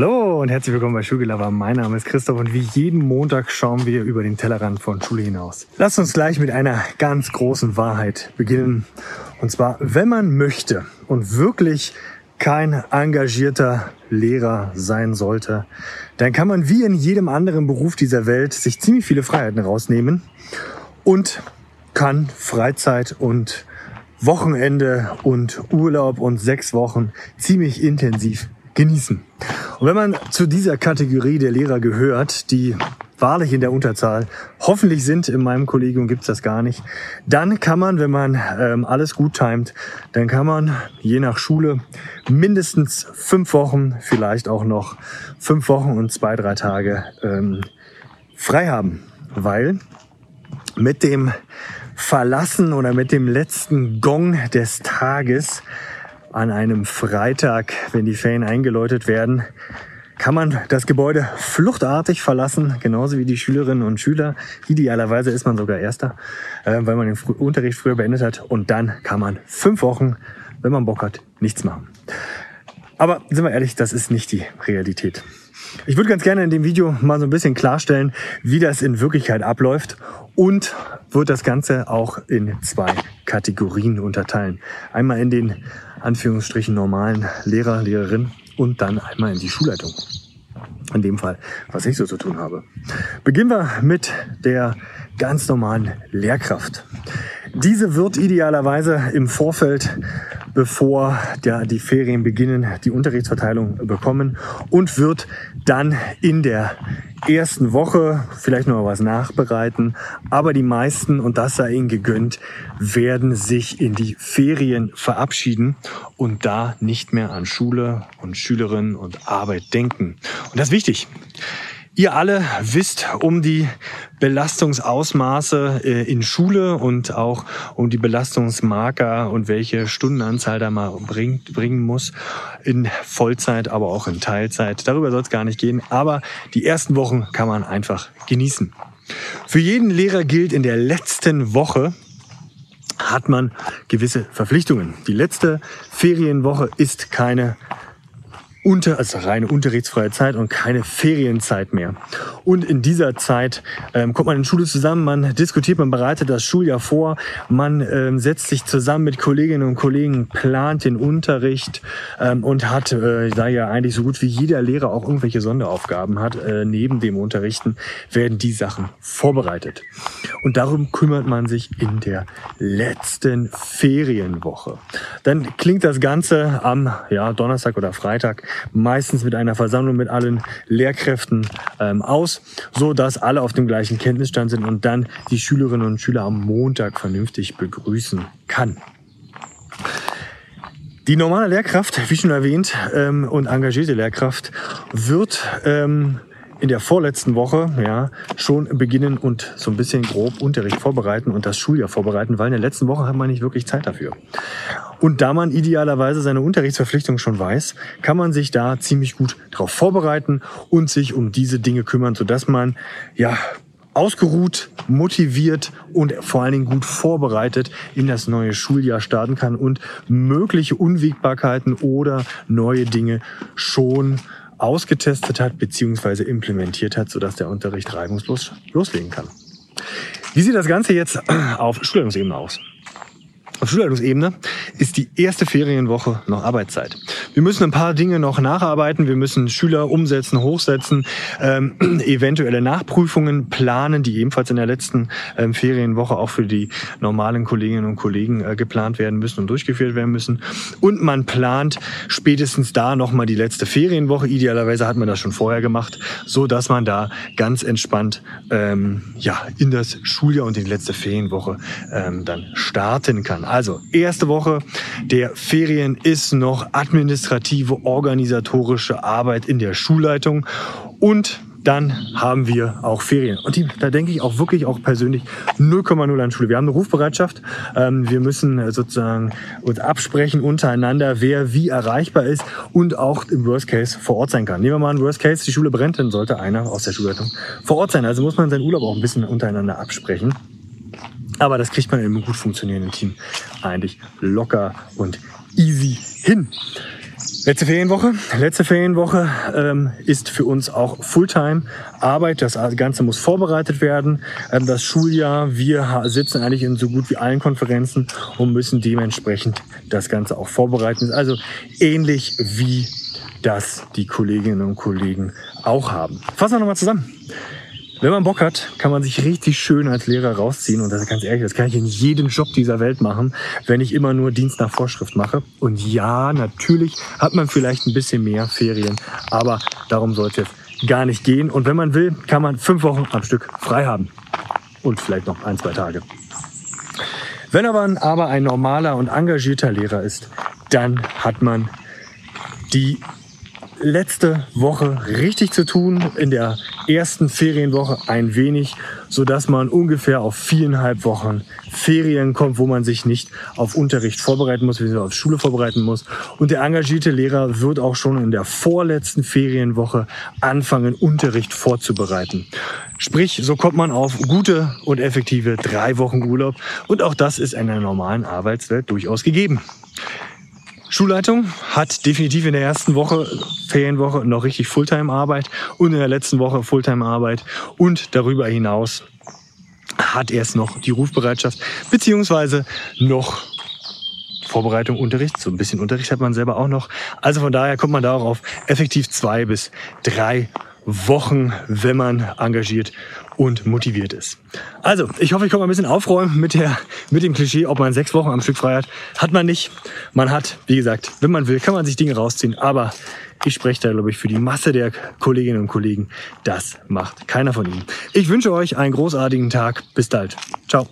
Hallo und herzlich willkommen bei Schulgelaber. Mein Name ist Christoph und wie jeden Montag schauen wir über den Tellerrand von Schule hinaus. Lasst uns gleich mit einer ganz großen Wahrheit beginnen. Und zwar, wenn man möchte und wirklich kein engagierter Lehrer sein sollte, dann kann man wie in jedem anderen Beruf dieser Welt sich ziemlich viele Freiheiten rausnehmen und kann Freizeit und Wochenende und Urlaub und sechs Wochen ziemlich intensiv genießen. Und wenn man zu dieser Kategorie der Lehrer gehört, die wahrlich in der Unterzahl hoffentlich sind, in meinem Kollegium gibt's das gar nicht, dann kann man, wenn man ähm, alles gut timet, dann kann man je nach Schule mindestens fünf Wochen, vielleicht auch noch fünf Wochen und zwei, drei Tage ähm, frei haben. Weil mit dem Verlassen oder mit dem letzten Gong des Tages an einem Freitag, wenn die Ferien eingeläutet werden, kann man das Gebäude fluchtartig verlassen, genauso wie die Schülerinnen und Schüler. Idealerweise ist man sogar Erster, äh, weil man den Unterricht früher beendet hat. Und dann kann man fünf Wochen, wenn man Bock hat, nichts machen. Aber sind wir ehrlich, das ist nicht die Realität. Ich würde ganz gerne in dem Video mal so ein bisschen klarstellen, wie das in Wirklichkeit abläuft und wird das Ganze auch in zwei Kategorien unterteilen. Einmal in den Anführungsstrichen normalen Lehrer, Lehrerin und dann einmal in die Schulleitung. In dem Fall, was ich so zu tun habe. Beginnen wir mit der ganz normalen Lehrkraft. Diese wird idealerweise im Vorfeld, bevor der, die Ferien beginnen, die Unterrichtsverteilung bekommen und wird dann in der ersten Woche vielleicht noch was nachbereiten. Aber die meisten, und das sei ihnen gegönnt, werden sich in die Ferien verabschieden und da nicht mehr an Schule und Schülerinnen und Arbeit denken. Und das ist wichtig. Ihr alle wisst um die Belastungsausmaße äh, in Schule und auch um die Belastungsmarker und welche Stundenanzahl da mal bringt, bringen muss. In Vollzeit, aber auch in Teilzeit. Darüber soll es gar nicht gehen. Aber die ersten Wochen kann man einfach genießen. Für jeden Lehrer gilt in der letzten Woche, hat man gewisse Verpflichtungen. Die letzte Ferienwoche ist keine unter, also reine unterrichtsfreie Zeit und keine Ferienzeit mehr. Und in dieser Zeit ähm, kommt man in Schule zusammen, man diskutiert, man bereitet das Schuljahr vor, man ähm, setzt sich zusammen mit Kolleginnen und Kollegen, plant den Unterricht ähm, und hat, äh, da ja eigentlich so gut wie jeder Lehrer auch irgendwelche Sonderaufgaben hat, äh, neben dem Unterrichten, werden die Sachen vorbereitet. Und darum kümmert man sich in der letzten Ferienwoche. Dann klingt das Ganze am ja, Donnerstag oder Freitag meistens mit einer Versammlung mit allen Lehrkräften ähm, aus, so dass alle auf dem gleichen Kenntnisstand sind und dann die Schülerinnen und Schüler am Montag vernünftig begrüßen kann. Die normale Lehrkraft, wie schon erwähnt, ähm, und engagierte Lehrkraft wird ähm, in der vorletzten Woche ja, schon beginnen und so ein bisschen grob Unterricht vorbereiten und das Schuljahr vorbereiten, weil in der letzten Woche hat man nicht wirklich Zeit dafür. Und da man idealerweise seine Unterrichtsverpflichtung schon weiß, kann man sich da ziemlich gut darauf vorbereiten und sich um diese Dinge kümmern, sodass man ja ausgeruht, motiviert und vor allen Dingen gut vorbereitet in das neue Schuljahr starten kann und mögliche Unwägbarkeiten oder neue Dinge schon ausgetestet hat bzw. implementiert hat, sodass der Unterricht reibungslos loslegen kann. Wie sieht das Ganze jetzt auf Schulleitungsebene aus? Auf Schulleitungsebene ist die erste Ferienwoche noch Arbeitszeit. Wir müssen ein paar Dinge noch nacharbeiten. Wir müssen Schüler umsetzen, hochsetzen, ähm, eventuelle Nachprüfungen planen, die ebenfalls in der letzten ähm, Ferienwoche auch für die normalen Kolleginnen und Kollegen äh, geplant werden müssen und durchgeführt werden müssen. Und man plant spätestens da nochmal die letzte Ferienwoche. Idealerweise hat man das schon vorher gemacht, so dass man da ganz entspannt ähm, ja in das Schuljahr und in die letzte Ferienwoche ähm, dann starten kann. Also, erste Woche der Ferien ist noch administrative, organisatorische Arbeit in der Schulleitung und dann haben wir auch Ferien. Und die, da denke ich auch wirklich auch persönlich 0,0 an Schule. Wir haben eine Rufbereitschaft. Ähm, wir müssen äh, sozusagen uns absprechen untereinander, wer wie erreichbar ist und auch im Worst Case vor Ort sein kann. Nehmen wir mal einen Worst Case, die Schule brennt, dann sollte einer aus der Schulleitung vor Ort sein. Also muss man seinen Urlaub auch ein bisschen untereinander absprechen. Aber das kriegt man in einem gut funktionierenden Team eigentlich locker und easy hin. Letzte Ferienwoche. Letzte Ferienwoche ähm, ist für uns auch Fulltime Arbeit. Das Ganze muss vorbereitet werden. Ähm, das Schuljahr. Wir sitzen eigentlich in so gut wie allen Konferenzen und müssen dementsprechend das Ganze auch vorbereiten. Also ähnlich wie das die Kolleginnen und Kollegen auch haben. Fassen wir nochmal zusammen. Wenn man Bock hat, kann man sich richtig schön als Lehrer rausziehen. Und das ist ganz ehrlich, das kann ich in jedem Job dieser Welt machen, wenn ich immer nur Dienst nach Vorschrift mache. Und ja, natürlich hat man vielleicht ein bisschen mehr Ferien, aber darum soll es gar nicht gehen. Und wenn man will, kann man fünf Wochen am Stück frei haben. Und vielleicht noch ein, zwei Tage. Wenn aber, aber ein normaler und engagierter Lehrer ist, dann hat man die letzte Woche richtig zu tun, in der ersten Ferienwoche ein wenig, so dass man ungefähr auf viereinhalb Wochen Ferien kommt, wo man sich nicht auf Unterricht vorbereiten muss, wie auf Schule vorbereiten muss. Und der engagierte Lehrer wird auch schon in der vorletzten Ferienwoche anfangen, Unterricht vorzubereiten. Sprich, so kommt man auf gute und effektive drei Wochen Urlaub. Und auch das ist in der normalen Arbeitswelt durchaus gegeben. Schulleitung hat definitiv in der ersten Woche, Ferienwoche, noch richtig Fulltime-Arbeit und in der letzten Woche Fulltime-Arbeit und darüber hinaus hat erst noch die Rufbereitschaft beziehungsweise noch Vorbereitung, Unterricht. So ein bisschen Unterricht hat man selber auch noch. Also von daher kommt man da auch auf effektiv zwei bis drei Wochen, wenn man engagiert und motiviert ist. Also, ich hoffe, ich konnte ein bisschen aufräumen mit, der, mit dem Klischee, ob man sechs Wochen am Stück frei hat. Hat man nicht. Man hat, wie gesagt, wenn man will, kann man sich Dinge rausziehen. Aber ich spreche da, glaube ich, für die Masse der Kolleginnen und Kollegen. Das macht keiner von ihnen. Ich wünsche euch einen großartigen Tag. Bis bald. Ciao.